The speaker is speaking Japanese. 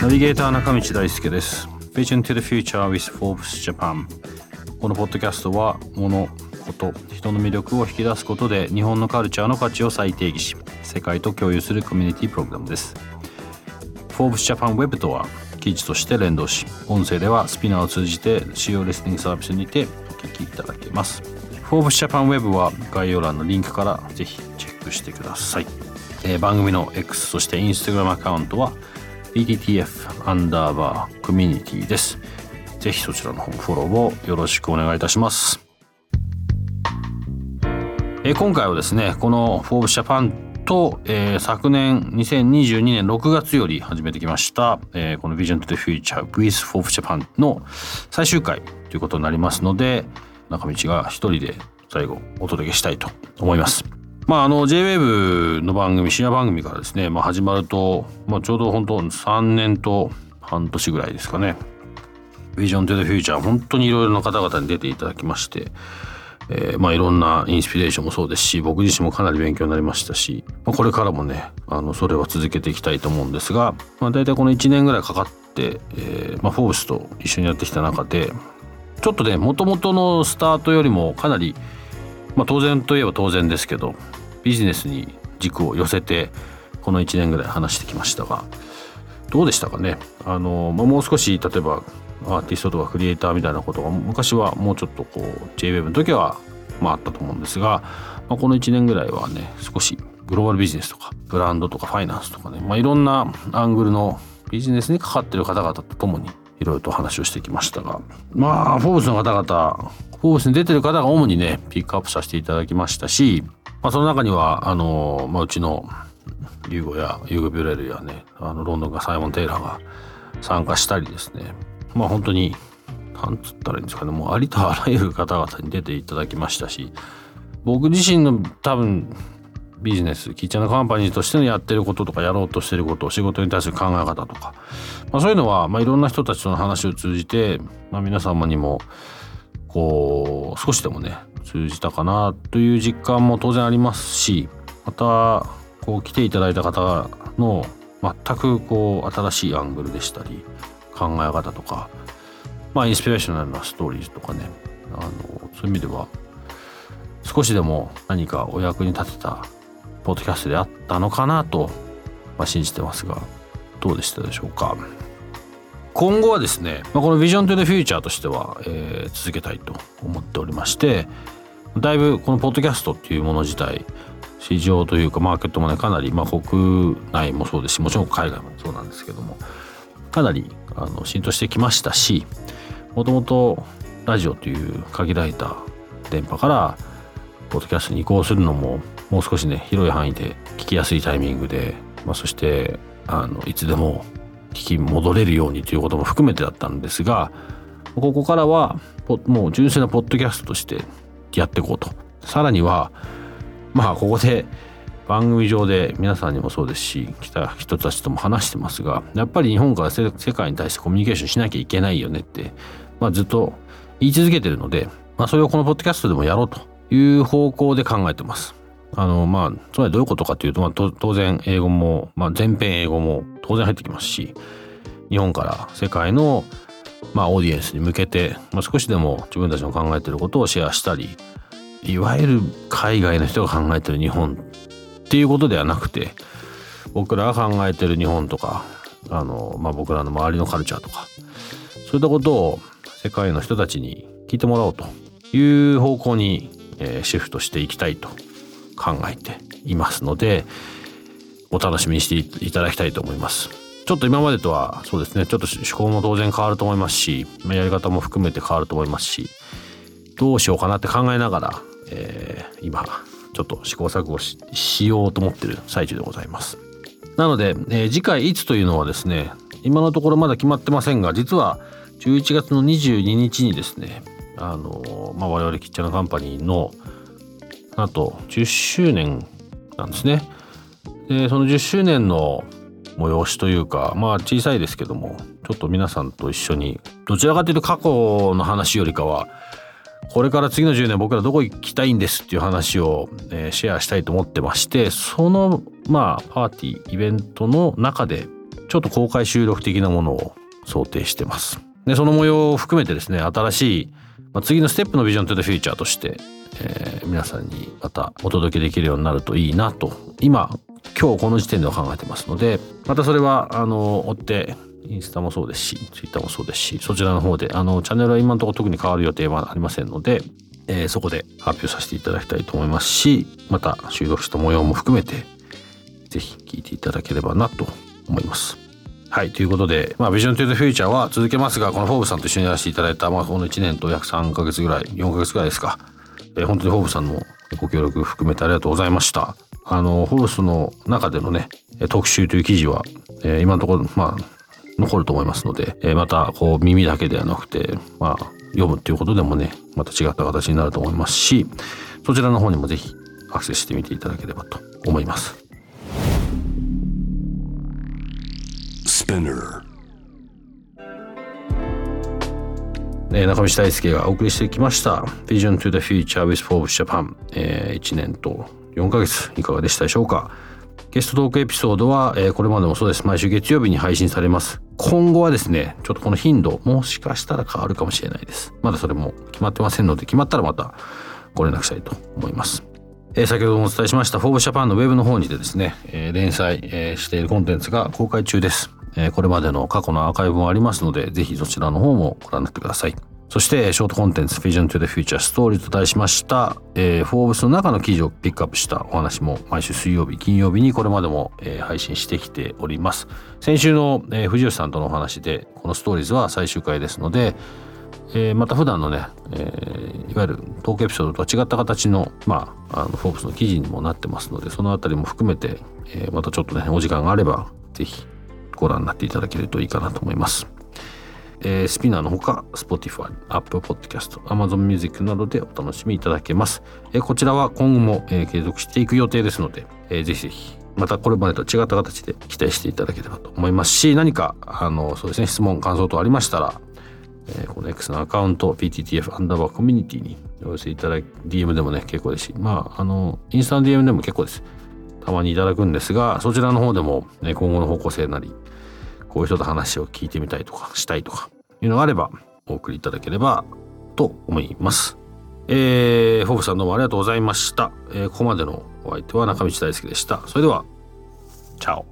ナビゲーター中道大輔です。Vision to the Future with Forbes Japan このポッドキャストは物こと人の魅力を引き出すことで日本のカルチャーの価値を再定義し世界と共有するコミュニティプログラムです。Forbes Japan Web とは記事として連動し音声ではスピナーを通じて主要レスニングサービスにてお聞きいただけます。Forbes Japan Web は概要欄のリンクからぜひチェックしてください、えー、番組の X そして Instagram アカウントは BTTF アンダーバーコミュニティです。ぜひそちらの方フォローをよろしくお願いいたします。え今回はですね、このフォーブジャパンと、えー、昨年2022年6月より始めてきました、えー、この Vision to the Future with Forbes Japan の最終回ということになりますので、中道が一人で最後お届けしたいと思います。まあ、JWAVE の番組深夜番組からですね、まあ、始まると、まあ、ちょうど本当3年と半年ぐらいですかね「ビジョン・トゥ・ザ・フューチャー」本当にいろいろな方々に出ていただきまして、えー、まあいろんなインスピレーションもそうですし僕自身もかなり勉強になりましたし、まあ、これからもねあのそれは続けていきたいと思うんですが、まあ、大体この1年ぐらいかかって、えーまあ、フォーブスと一緒にやってきた中でちょっとねもともとのスタートよりもかなりまあ、当然といえば当然ですけどビジネスに軸を寄せてこの1年ぐらい話してきましたがどうでしたかね？あの、まあ、もう少し例えばアーティストとかクリエイターみたいなことが昔はもうちょっとこう JWEB の時はまああったと思うんですが、まあ、この1年ぐらいはね少しグローバルビジネスとかブランドとかファイナンスとかね、まあ、いろんなアングルのビジネスにかかってる方々と共にいろいろと話をしてきましたがまあフォーブスの方々フォースに出てる方が主にねピックアップさせていただきましたしまあ、その中にはあの、まあ、うちのユーゴやユーゴ・ビュレルやねあのロンドンがサイモン・テイラーが参加したりですね。まあ本当になんつったらいいんですかね。もうありとあらゆる方々に出ていただきましたし僕自身の多分ビジネスキッチンカンパニーとしてのやってることとかやろうとしてること仕事に対する考え方とか、まあ、そういうのは、まあ、いろんな人たちとの話を通じて、まあ、皆様にもこう少しでもね通じたかなという実感も当然ありますしまたこう来ていただいた方の全くこう新しいアングルでしたり考え方とかまあインスピレーショナルなストーリーズとかねあのそういう意味では少しでも何かお役に立てたポッドキャストであったのかなと、ま、信じてますがどうでしたでしょうか？今後はですね、まあ、このビジョントゥ the future としては、えー、続けたいと思っておりましてだいぶこのポッドキャストっていうもの自体市場というかマーケットもねかなり、まあ、国内もそうですしもちろん海外もそうなんですけどもかなりあの浸透してきましたしもともとラジオという限られた電波からポッドキャストに移行するのももう少しね広い範囲で聞きやすいタイミングで、まあ、そしてあのいつでも聞き戻れるようにということも含めてだったんですがここからはもう純粋なポッドキャストとしてやっていこうとさらにはまあここで番組上で皆さんにもそうですし来た人たちとも話してますがやっぱり日本から世界に対してコミュニケーションしなきゃいけないよねって、まあ、ずっと言い続けてるので、まあ、それをこのポッドキャストでもやろうという方向で考えてます。あのまあつまりどういうことかというと、まあ、当然英語も、まあ、全編英語も当然入ってきますし日本から世界の、まあ、オーディエンスに向けて、まあ、少しでも自分たちの考えてることをシェアしたりいわゆる海外の人が考えてる日本っていうことではなくて僕らが考えてる日本とかあの、まあ、僕らの周りのカルチャーとかそういったことを世界の人たちに聞いてもらおうという方向に、えー、シフトしていきたいと考えていますのでお楽しみにしていただきたいと思います。ちょっと今までとはそうですねちょっと趣向も当然変わると思いますしやり方も含めて変わると思いますしどうしようかなって考えながら、えー、今ちょっと試行錯誤しようと思ってる最中でございますなので、えー、次回いつというのはですね今のところまだ決まってませんが実は11月の22日にですねあの、まあ、我々キッチャーのカンパニーのあと10周年なんですねでその10周年の催しというかまあ小さいですけどもちょっと皆さんと一緒にどちらかというと過去の話よりかはこれから次の10年僕らどこ行きたいんですっていう話を、えー、シェアしたいと思ってましてそのまあパーティーイベントの中でちょっと公開収録的なものを想定してます。でその模様を含めてですね新しい、まあ、次のステップのビジョントゥザフューチャーとして、えー、皆さんにまたお届けできるようになるといいなと今今日この時点では考えてますのでまたそれはあの追ってインスタもそうですしツイッターもそうですしそちらの方であのチャンネルは今のところ特に変わる予定はありませんので、えー、そこで発表させていただきたいと思いますしまた収録した模様も含めて是非聞いていただければなと思います。はいということで、まあ、ビジョントゥーフューチャーは続けますがこのフォーブさんと一緒にやらせていただいた、まあ、この1年と約3ヶ月ぐらい4ヶ月ぐらいですか、えー、本当にフォーブさんのご協力含めてありがとうございました。あのホースの中でのね特集という記事は、えー、今のところまあ残ると思いますので、えー、またこう耳だけではなくてまあ読むっていうことでもねまた違った形になると思いますしそちらの方にもぜひアクセスしてみていただければと思います。Spinner 中道大輔がお送りしてきました Vision to the Future with Forbes Japan、え、1年と4ヶ月いかがでしたでしょうか。ゲストトークエピソードは、え、これまでもそうです。毎週月曜日に配信されます。今後はですねちょっとこの頻度もしかしたら変わるかもしれないです。まだそれも決まってませんので決まったらまたご連絡したいと思います。え、先ほどもお伝えしました「フォーブジャパンのウェブの方にてですね、え、連載、え、しているコンテンツが公開中です、えー、これまでの過去のアーカイブもありますのでぜひそちらの方もご覧になってくださいそしてショートコンテンツ Vision to the Future Story と題しました、えー、フォーブスの中の記事をピックアップしたお話も毎週水曜日、金曜日にこれまでも、えー、配信してきております。先週の、えー、藤吉さんとのお話でこのストーリーズは最終回ですので、えー、また普段のね、えー、いわゆるトークエピソードとは違った形の、まあ、あのフォーブスの記事にもなってますのでそのあたりも含めて、えー、またちょっとねお時間があればぜひご覧になっていただけるといいかなと思います。えー、スピナーのほか Spotify、Apple Podcast、Amazon Music などでお楽しみいただけます。えー、こちらは今後も、えー、継続していく予定ですので、えー、ぜひぜひまたこれまでと違った形で期待していただければと思いますし何かあのそうですね質問感想等ありましたら、えー、この X のアカウント PTTF アンダーバーコミュニティにお寄せいただき DM でもね結構ですしまああのインスタの DM でも結構ですたまにいただくんですがそちらの方でも、ね、今後の方向性なりこういう人と話を聞いてみたいとかしたいとかいうのがあればお送りいただければと思います。えー、フォーブさんどうもありがとうございました。えー、ここまでのお相手は中道大輔でした。それでは、チャオ。